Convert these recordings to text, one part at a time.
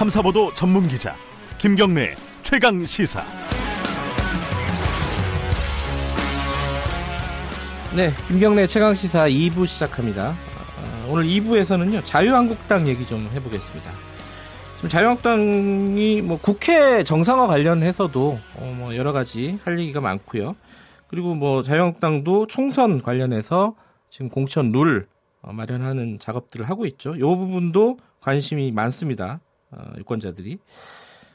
탐사보도 전문 기자 김경래 최강 시사. 네, 김경래 최강 시사 2부 시작합니다. 어, 오늘 2부에서는요 자유한국당 얘기 좀 해보겠습니다. 지금 자유한국당이 뭐 국회 정상화 관련해서도 어, 뭐 여러 가지 할 얘기가 많고요. 그리고 뭐 자유한국당도 총선 관련해서 지금 공천 룰 어, 마련하는 작업들을 하고 있죠. 이 부분도 관심이 많습니다. 어, 유권자들이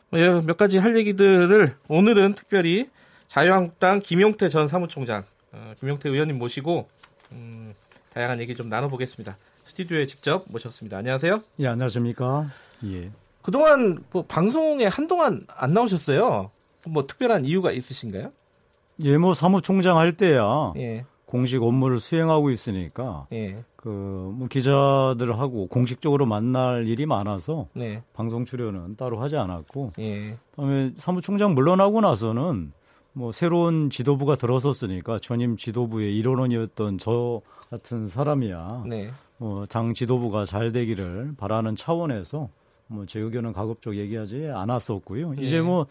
뭐몇 가지 할 얘기들을 오늘은 특별히 자유한국당 김용태 전 사무총장, 어, 김용태 의원님 모시고 음, 다양한 얘기 좀 나눠보겠습니다. 스튜디오에 직접 모셨습니다. 안녕하세요. 예, 안녕하십니까. 예. 그동안 뭐 방송에 한동안 안 나오셨어요. 뭐 특별한 이유가 있으신가요? 예, 뭐 사무총장 할 때야 예. 공식 업무를 수행하고 있으니까 예. 그뭐 기자들하고 공식적으로 만날 일이 많아서 네. 방송 출연은 따로 하지 않았고 예. 그다음에 사무총장 물러나고 나서는 뭐 새로운 지도부가 들어섰으니까 전임 지도부의 일원원이었던 저 같은 사람이야 네. 뭐장 지도부가 잘 되기를 바라는 차원에서 뭐 제 의견은 가급적 얘기하지 않았었고요. 이제 예. 뭐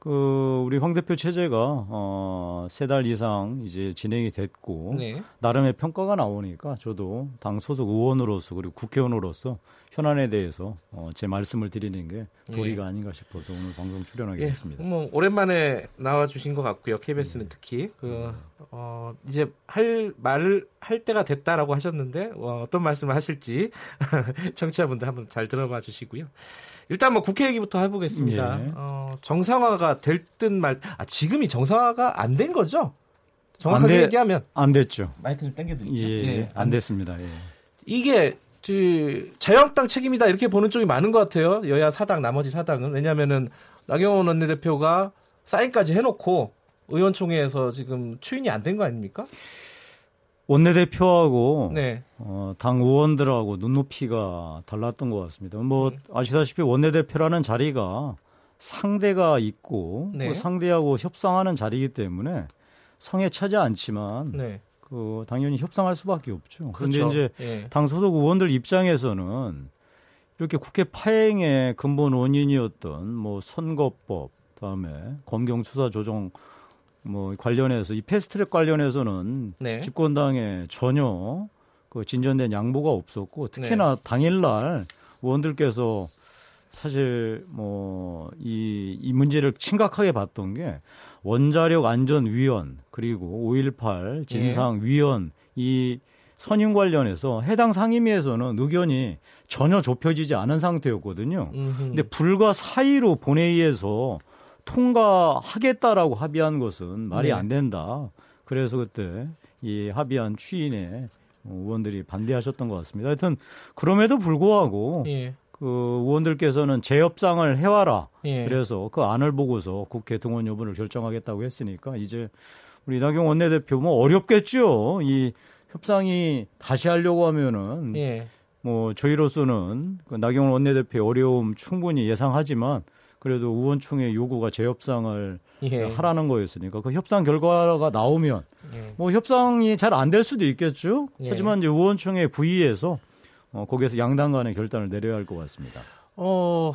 그 우리 황 대표 체제가 어 세 달 이상 이제 진행이 됐고 네. 나름의 평가가 나오니까 저도 당 소속 의원으로서 그리고 국회의원으로서 현안에 대해서 어, 제 말씀을 드리는 게 도리가 아닌가 싶어서 오늘 방송 출연하게 예. 됐습니다. 뭐 오랜만에 나와 주신 것 같고요. KBS는 특히 그 어, 이제 할 말을 할 때가 됐다라고 하셨는데 어, 어떤 말씀을 하실지 청취자분들 한번 잘 들어봐 주시고요. 일단 뭐 국회 얘기부터 해보겠습니다. 예. 어, 정상화가 될 듯 말, 아 지금이 정상화가 안 된 거죠? 정확하게 안 돼- 얘기하면 안 됐죠. 마이크 좀 당겨드릴게요. 예, 안 됐습니다. 예. 이게 그 자유한국당 책임이다 이렇게 보는 쪽이 많은 것 같아요. 여야 사당 나머지 사당은 왜냐하면은 나경원 원내대표가 사인까지 해놓고 의원총회에서 지금 추인이 안 된 거 아닙니까? 원내대표하고 네, 어, 당 의원들하고 눈높이가 달랐던 것 같습니다. 뭐 아시다시피 원내대표라는 자리가 상대가 있고 네. 그 상대하고 협상하는 자리이기 때문에 성에 차지 않지만 네, 그 당연히 협상할 수밖에 없죠. 그런데 그렇죠. 이제 예. 당 소속 의원들 입장에서는 이렇게 국회 파행의 근본 원인이었던 뭐 선거법 그다음에 검경 수사 조정 뭐 관련해서 이 패스트트랙 관련해서는 네. 집권당에 전혀 그 진전된 양보가 없었고 특히나 네. 당일날 의원들께서 사실 뭐이이 문제를 심각하게 봤던 게 원자력 안전 위원 그리고 5.18 진상 위원 이 선임 관련해서 해당 상임위에서는 의견이 전혀 좁혀지지 않은 상태였거든요. 음흠. 근데 불과 사이로 본회의에서 통과하겠다라고 합의한 것은 말이 네. 안 된다. 그래서 그때 이 합의한 추인에 의원들이 반대하셨던 것 같습니다. 하여튼 그럼에도 불구하고 예, 그 의원들께서는 재협상을 해와라. 예. 그래서 그 안을 보고서 국회 등원 여부를 결정하겠다고 했으니까 이제 우리 나경 원내대표 뭐 어렵겠죠. 이 협상이 다시 하려고 하면은 예, 뭐 저희로서는 그 나경원 원내대표의 어려움 충분히 예상하지만 그래도 의원총회 요구가 재협상을 예. 하라는 거였으니까 그 협상 결과가 나오면 예. 뭐 협상이 잘 안 될 수도 있겠죠. 예. 하지만 이제 의원총회 부의에서 어, 거기에서 양당 간의 결단을 내려야 할 것 같습니다. 어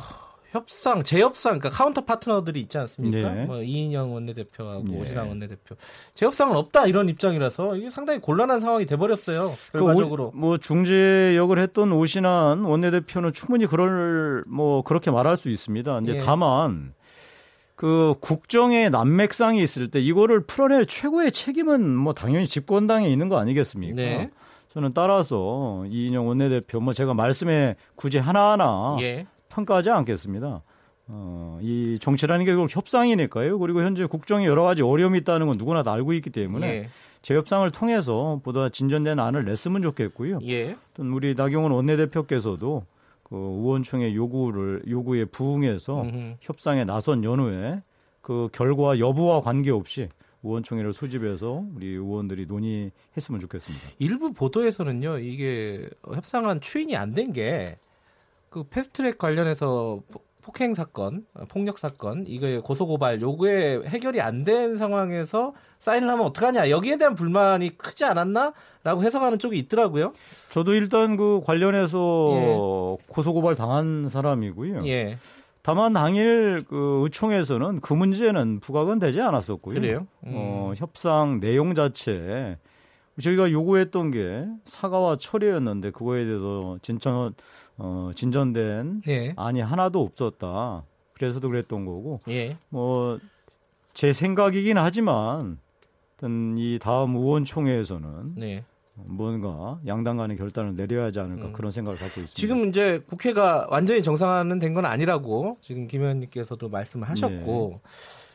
협상, 재협상, 그러니까 카운터 파트너들이 있지 않습니까? 네. 뭐 이인영 원내대표하고 예. 오신환 원내대표. 재협상은 없다 이런 입장이라서 이게 상당히 곤란한 상황이 돼버렸어요. 결과적으로. 그 오- 뭐 중재 역을 했던 오신환 원내대표는 충분히 그럴 뭐 그렇게 말할 수 있습니다. 근데 예. 다만 그 국정의 난맥상이 있을 때 이거를 풀어낼 최고의 책임은 뭐 당연히 집권당에 있는 거 아니겠습니까? 네. 저는 따라서 이인영 원내대표 뭐 제가 말씀에 굳이 하나하나 예. 평가하지 않겠습니다. 어, 이 정치라는 게 결국 협상이니까요. 그리고 현재 국정에 여러 가지 어려움이 있다는 건 누구나 다 알고 있기 때문에 예. 재협상을 통해서 보다 진전된 안을 냈으면 좋겠고요. 예. 또 우리 나경원 원내대표께서도 그 의원총회 요구를 요구에 부응해서 음흠. 협상에 나선 연후에 그 결과 여부와 관계없이 의원총회를 소집해서 우리 의원들이 논의했으면 좋겠습니다. 일부 보도에서는요, 이게 협상안 추인이 안 된 게 그 패스트트랙 관련해서 보- 폭행 사건, 어, 폭력 사건, 이거 고소 고발 요게 해결이 안 된 상황에서 사인을 하면 어떡하냐 여기에 대한 불만이 크지 않았나라고 해석하는 쪽이 있더라고요. 저도 일단 그 관련해서 예. 고소 고발 당한 사람이고요. 예. 다만 당일 그 의총에서는 그 문제는 부각은 되지 않았었고요. 그래요? 음. 어, 협상 내용 자체 저희가 요구했던 게 사과와 처리였는데 그거에 대해서 진전 어, 진전된 예. 안이 하나도 없었다. 그래서도 그랬던 거고. 예. 뭐제 생각이긴 하지만 어떤 이 다음 의원총회에서는 네. 뭔가 양당 간의 결단을 내려야 하지 않을까 음. 그런 생각을 갖고 있습니다. 지금 이제 국회가 완전히 정상화는 된 건 아니라고 지금 김 의원님께서도 말씀을 하셨고 네.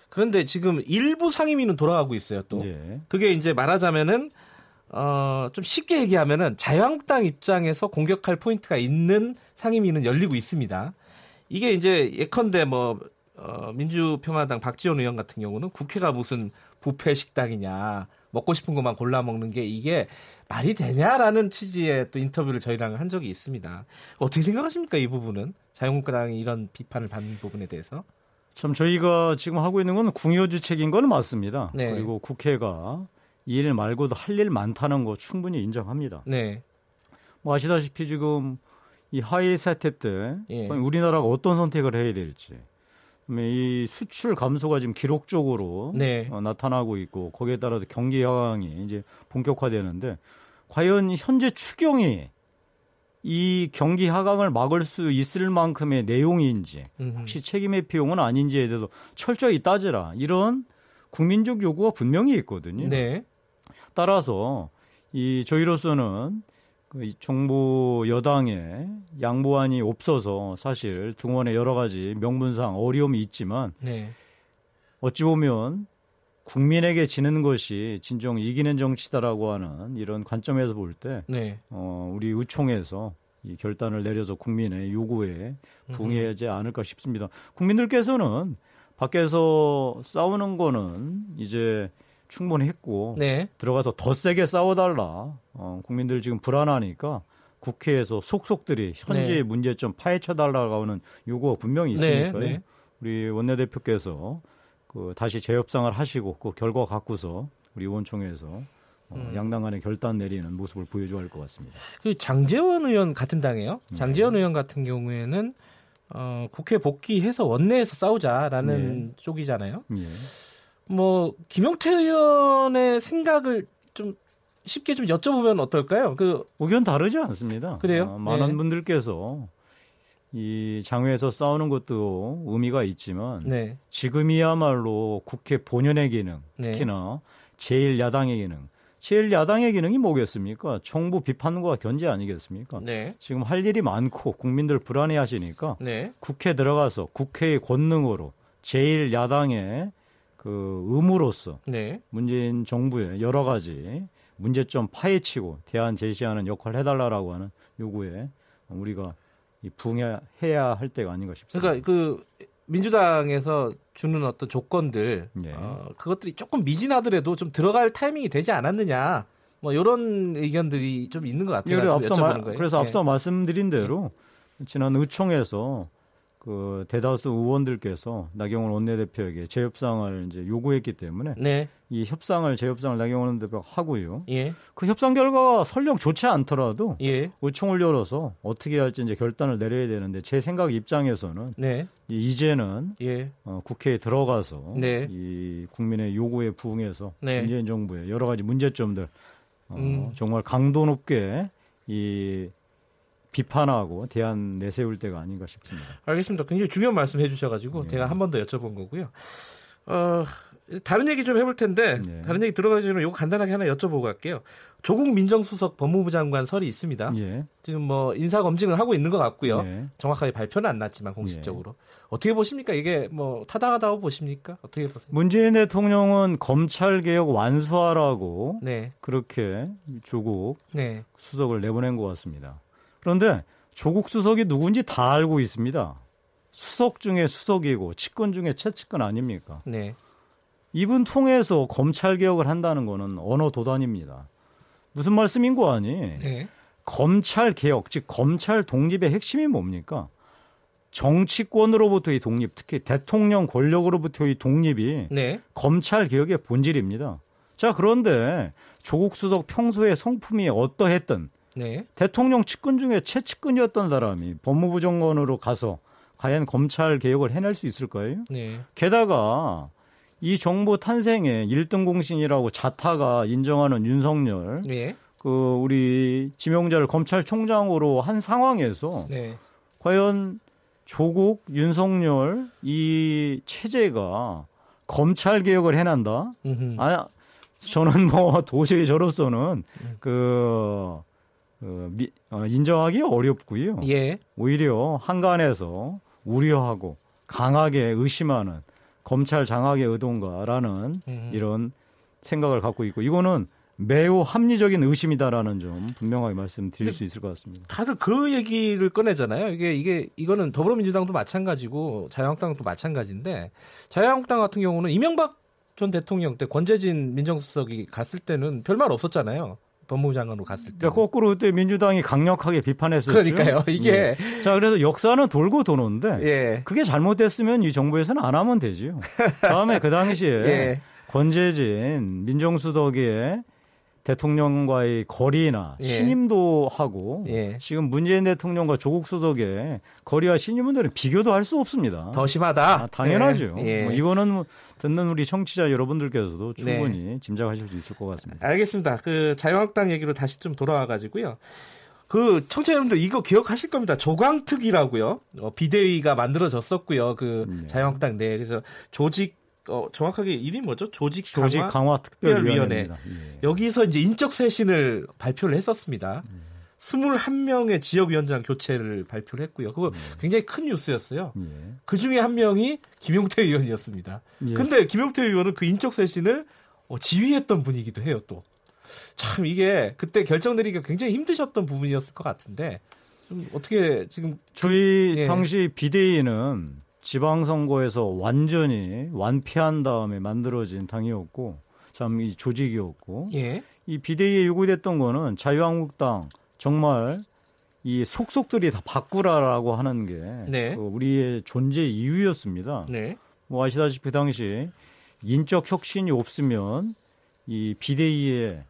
그런데 지금 일부 상임위는 돌아가고 있어요. 또 네. 그게 이제 말하자면은 어, 좀 쉽게 얘기하면은 자유한국당 입장에서 공격할 포인트가 있는 상임위는 열리고 있습니다. 이게 이제 예컨대 뭐 어, 민주평화당 박지원 의원 같은 경우는 국회가 무슨 부패 식당이냐 먹고 싶은 것만 골라 먹는 게 이게 말이 되냐라는 취지의 또 인터뷰를 저희랑 한 적이 있습니다. 어떻게 생각하십니까 이 부분은 자유한국당이 이런 비판을 받는 부분에 대해서? 참 저희가 지금 하고 있는 건 궁여주책인 건 맞습니다. 네. 그리고 국회가 이 일 말고도 할 일 많다는 거 충분히 인정합니다. 네. 뭐 아시다시피 지금 이 하위 사태 때 예. 우리나라가 어떤 선택을 해야 될지 이 수출 감소가 지금 기록적으로 네. 어, 나타나고 있고 거기에 따라서 경기 하강이 이제 본격화되는데 과연 현재 추경이 이 경기 하강을 막을 수 있을 만큼의 내용인지 혹시 책임의 비용은 아닌지에 대해서 철저히 따지라 이런 국민적 요구가 분명히 있거든요. 네. 따라서 이 저희로서는 그 정부 여당의 양보안이 없어서 사실 등원의 여러 가지 명분상 어려움이 있지만 네. 어찌 보면 국민에게 지는 것이 진정 이기는 정치다라고 하는 이런 관점에서 볼때 네. 어, 우리 의총에서 이 결단을 내려서 국민의 요구에 부응하지 않을까 싶습니다. 국민들께서는 밖에서 싸우는 거는 이제 충분히 했고 네. 들어가서 더 세게 싸워달라. 어, 국민들 지금 불안하니까 국회에서 속속들이 현재의 네. 문제점 파헤쳐달라고 하는 요구가 분명히 있으니까요. 네. 네. 우리 원내대표께서 그 다시 재협상을 하시고 그 결과 갖고서 우리 의원총회에서 어, 음. 양당 간의 결단 내리는 모습을 보여줘야 할 것 같습니다. 그 장재원 의원 같은 당이에요. 네. 장재원 의원 같은 경우에는 어, 국회 복귀해서 원내에서 싸우자라는 네. 쪽이잖아요. 예. 뭐 김용태 의원의 생각을 좀 쉽게 좀 여쭤보면 어떨까요? 그 의견 다르지 않습니다. 그래요? 어, 많은 네. 분들께서 이 장외에서 싸우는 것도 의미가 있지만 네. 지금이야말로 국회 본연의 기능, 네. 특히나 제일 야당의 기능, 제일 야당의 기능이 뭐겠습니까? 정부 비판과 견제 아니겠습니까? 네. 지금 할 일이 많고 국민들 불안해 하시니까 네. 국회 들어가서 국회의 권능으로 제일 야당의 그 의무로서 네. 문재인 정부의 여러 가지 문제점 파헤치고 대안 제시하는 역할을 해달라라고 하는 요구에 우리가 부응해야 할 때가 아닌가 싶습니다. 그러니까 그 민주당에서 주는 어떤 조건들 네. 어, 그것들이 조금 미진하더라도 좀 들어갈 타이밍이 되지 않았느냐 뭐 이런 의견들이 좀 있는 것 같아요. 그래서 앞서, 마, 그래서 네. 앞서 말씀드린 대로 지난 의총에서 그 대다수 의원들께서 나경원 원내대표에게 재협상을 이제 요구했기 때문에 네. 이 협상을 재협상을 나경원 원내대표가 하고요. 예. 그 협상 결과가 설령 좋지 않더라도 예. 의총을 열어서 어떻게 할지 이제 결단을 내려야 되는데 제 생각 입장에서는 네. 이제는 예. 어, 국회에 들어가서 네. 이 국민의 요구에 부응해서 네. 문재인 정부의 여러 가지 문제점들 어, 음. 정말 강도 높게 이 비판하고 대안 내세울 때가 아닌가 싶습니다. 알겠습니다. 굉장히 중요한 말씀 해주셔가지고 네. 제가 한 번 더 여쭤본 거고요. 어, 다른 얘기 좀 해볼 텐데 네. 다른 얘기 들어가기 전에 이거 간단하게 하나 여쭤보고 갈게요. 조국 민정수석 법무부 장관 설이 있습니다. 예. 지금 뭐 인사 검증을 하고 있는 것 같고요. 예. 정확하게 발표는 안 났지만 공식적으로 예. 어떻게 보십니까? 이게 뭐 타당하다고 보십니까? 어떻게 보세요? 문재인 대통령은 검찰 개혁 완수하라고 네. 그렇게 조국 네. 수석을 내보낸 것 같습니다. 그런데 조국 수석이 누군지 다 알고 있습니다. 수석 중에 수석이고 측근 중에 최측근 아닙니까? 네. 이분 통해서 검찰 개혁을 한다는 거는 언어 도단입니다. 무슨 말씀인 거 아니? 네. 검찰 개혁, 즉 검찰 독립의 핵심이 뭡니까? 정치권으로부터의 독립, 특히 대통령 권력으로부터의 독립이 네. 검찰 개혁의 본질입니다. 자, 그런데 조국 수석 평소에 성품이 어떠했던 네. 대통령 측근 중에 최측근이었던 사람이 법무부 장관으로 가서 과연 검찰 개혁을 해낼 수 있을까요? 네. 게다가 이 정부 탄생의 1등 공신이라고 자타가 인정하는 윤석열, 네. 그 우리 지명자를 검찰총장으로 한 상황에서 네. 과연 조국, 윤석열 이 체제가 검찰 개혁을 해낸다? 음흠. 아, 저는 뭐 도저히 저로서는 그, 그 미, 어, 인정하기 어렵고요. 예. 오히려 한간에서 우려하고 강하게 의심하는 검찰 장악의 의도인가라는 음. 이런 생각을 갖고 있고 이거는 매우 합리적인 의심이다라는 점 분명하게 말씀드릴 수 있을 것 같습니다. 다들 그 얘기를 꺼내잖아요. 이게 이게 이거는 더불어민주당도 마찬가지고 자유한국당도 마찬가지인데 자유한국당 같은 경우는 이명박 전 대통령 때 권재진 민정수석이 갔을 때는 별말 없었잖아요. 법무부 장관으로 갔을 때. 그러니까 거꾸로 그때 민주당이 강력하게 비판했었죠. 그러니까요. 이게 예. 자 그래서 역사는 돌고 도는데 예. 그게 잘못됐으면 이 정부에서는 안 하면 되지요. 다음에 그 당시에 예. 권재진 민정수석의 대통령과의 거리나 예. 신임도 하고 예. 지금 문재인 대통령과 조국 수석의 거리와 신임들은 비교도 할 수 없습니다. 더 심하다. 아, 당연하죠. 예. 예. 뭐 이거는 뭐 듣는 우리 청취자 여러분들께서도 충분히 짐작하실 수 있을 것 같습니다. 알겠습니다. 그 자유한국당 얘기로 다시 좀 돌아와 가지고요. 그 청취자 여러분들 이거 기억하실 겁니다. 조광특이라고요. 어, 비대위가 만들어졌었고요. 그 네. 자유한국당 내 그래서 조직 어, 정확하게 이름이 뭐죠? 조직 강화 조직 강화 특별위원회입니다. 예. 여기서 이제 인적 쇄신을 발표를 했었습니다. 21명의 지역위원장 교체를 발표를 했고요. 그거 굉장히 큰 뉴스였어요. 예. 그 중에 한 명이 김용태 의원이었습니다. 예. 근데 김용태 의원은 그 인적 쇄신을 어, 지휘했던 분이기도 해요, 또. 참 이게 그때 결정 내리기가 굉장히 힘드셨던 부분이었을 것 같은데 좀 어떻게 지금 저희 예. 당시 비대위는 지방선거에서 완전히 완패한 다음에 만들어진 당이었고 참 이 조직이었고 예. 이 비대위에 요구됐던 거는 자유한국당 정말 이 속속들이 다 바꾸라라고 하는 게 네. 그 우리의 존재 이유였습니다. 네. 뭐 아시다시피 그 당시 인적 혁신이 없으면 이 비대위에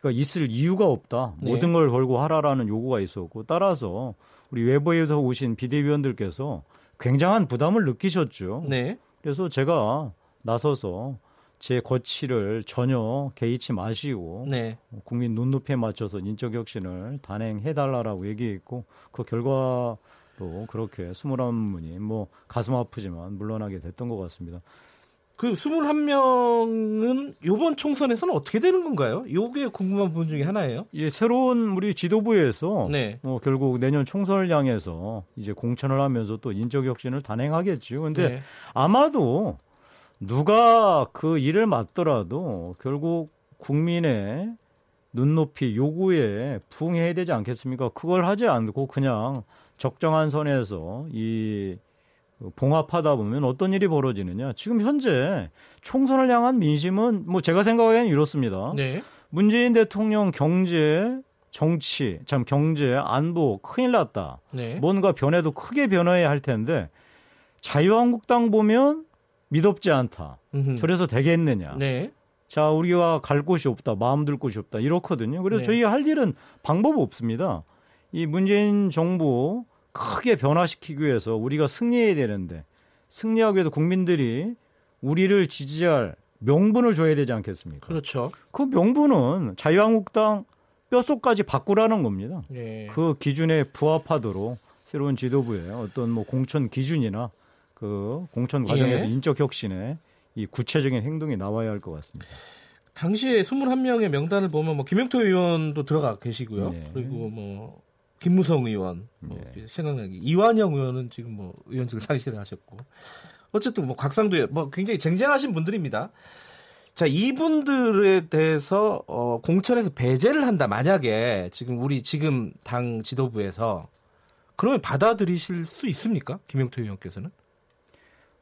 그러니까 있을 이유가 없다. 네. 모든 걸 걸고 하라라는 요구가 있었고 따라서 우리 외부에서 오신 비대위원들께서 굉장한 부담을 느끼셨죠. 네. 그래서 제가 나서서 제 거취를 전혀 개의치 마시고 네. 국민 눈높이에 맞춰서 인적 혁신을 단행해 달라라고 얘기했고 그 결과로 그렇게 21분이 뭐 가슴 아프지만 물러나게 됐던 것 같습니다. 그 21명은 요번 총선에서는 어떻게 되는 건가요? 요게 궁금한 부분 중에 하나예요. 예, 새로운 우리 지도부에서 네. 뭐 결국 내년 총선을 향해서 이제 공천을 하면서 또 인적 혁신을 단행하겠죠. 근데 네. 아마도 누가 그 일을 맡더라도 결국 국민의 눈높이 요구에 부응해야 되지 않겠습니까? 그걸 하지 않고 그냥 적정한 선에서 이 봉합하다 보면 어떤 일이 벌어지느냐. 지금 현재 총선을 향한 민심은 뭐 제가 생각하기에는 이렇습니다. 네. 문재인 대통령 경제, 정치, 참 경제, 안보 큰일 났다. 네. 뭔가 변해도 크게 변해야 할 텐데 자유한국당 보면 믿업지 않다. 음흠. 저래서 되겠느냐. 네. 자, 우리가 갈 곳이 없다. 마음 들 곳이 없다. 이렇거든요. 그래서 네. 저희 할 일은 방법 없습니다. 이 문재인 정부 크게 변화시키기 위해서 우리가 승리해야 되는데 승리하기 위해서 국민들이 우리를 지지할 명분을 줘야 되지 않겠습니까? 그렇죠. 그 명분은 자유한국당 뼛속까지 바꾸라는 겁니다. 네. 그 기준에 부합하도록 새로운 지도부의 어떤 뭐 공천 기준이나 그 공천 과정에서 예. 인적 혁신에 이 구체적인 행동이 나와야 할 것 같습니다. 당시에 21명의 명단을 보면 뭐 김영토 의원도 들어가 계시고요. 네. 그리고 뭐 김무성 의원, 뭐 네. 생각나기 이완영 의원은 지금 뭐 의원직을 상실을 하셨고 어쨌든 뭐 의원, 뭐 굉장히 쟁쟁하신 분들입니다. 자 이분들에 대해서 어, 공천에서 배제를 한다 만약에 지금 우리 지금 당 지도부에서 그러면 받아들이실 수 있습니까 김영토 의원께서는?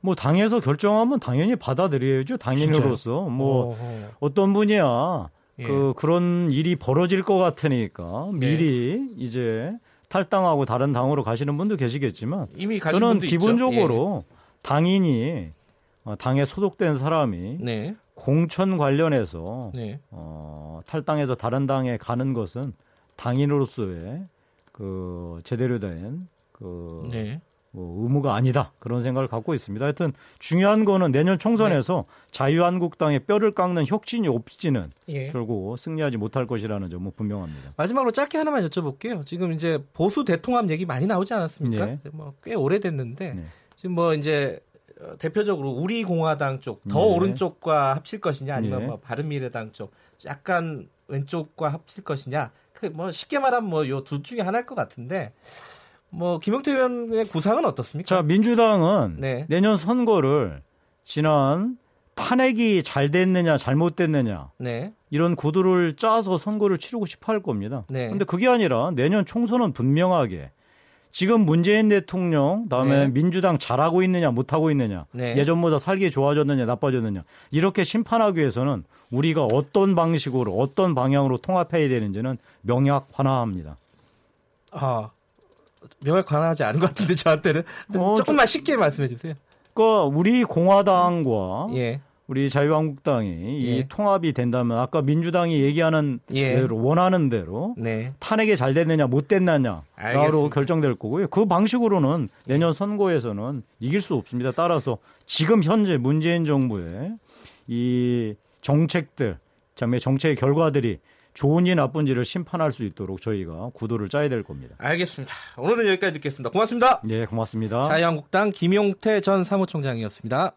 뭐 당에서 결정하면 당연히 받아들여야죠. 당인으로서 뭐 어허. 어떤 분이야 예. 그 그런 일이 벌어질 것 같으니까 네. 미리 이제 탈당하고 다른 당으로 가시는 분도 계시겠지만 이미 저는 기본적으로 당인이 어, 당에 소속된 사람이. 네. 공천 관련해서 네. 어, 탈당해서 다른 당에 가는 것은 당인으로서의 그 제대로 된그 네. 뭐 의무가 아니다 그런 생각을 갖고 있습니다. 하여튼 중요한 거는 내년 총선에서 네. 자유한국당의 뼈를 깎는 혁신이 없이는 예. 결국 승리하지 못할 것이라는 점은 분명합니다. 마지막으로 짧게 하나만 여쭤볼게요. 지금 이제 보수 대통합 얘기 많이 나오지 않았습니까? 네. 뭐꽤 오래됐는데 네. 지금 뭐 이제 어, 대표적으로 우리 공화당 쪽더 네. 오른쪽과 합칠 것이냐 아니면 네. 뭐 바른미래당 쪽 약간 왼쪽과 합칠 것이냐 그 뭐 쉽게 말하면 뭐 요 둘 중에 하나일 것 같은데 뭐 김용태 의원의 구상은 어떻습니까? 자 민주당은 네. 내년 선거를 지난 탄핵이 잘 됐느냐 잘못됐느냐 네. 이런 구도를 짜서 선거를 치르고 싶어 할 겁니다. 네. 근데 그게 아니라 내년 총선은 분명하게 지금 문재인 대통령 다음에 네. 민주당 잘하고 있느냐 못하고 있느냐 네. 예전보다 살기 좋아졌느냐 나빠졌느냐 이렇게 심판하기 위해서는 우리가 어떤 방식으로 어떤 방향으로 통합해야 되는지는 명약환화합니다. 아 명확 관하지 않은 것 같은데 저한테는 어, 조금만 쉽게 말씀해 주세요. 그러니까 우리 공화당과 예. 우리 자유한국당이 예. 이 통합이 된다면 아까 민주당이 얘기하는 예. 대로 원하는 대로 네. 탄핵이 잘 됐느냐 못 됐느냐로. 결정될 거고요. 그 방식으로는 내년 선거에서는 이길 수 없습니다. 따라서 지금 현재 문재인 정부의 이 정책들, 자매 정책의 결과들이 좋은지 나쁜지를 심판할 수 있도록 저희가 구도를 짜야 될 겁니다. 알겠습니다. 오늘은 여기까지 듣겠습니다. 고맙습니다. 네, 고맙습니다. 자유한국당 김용태 전 사무총장이었습니다.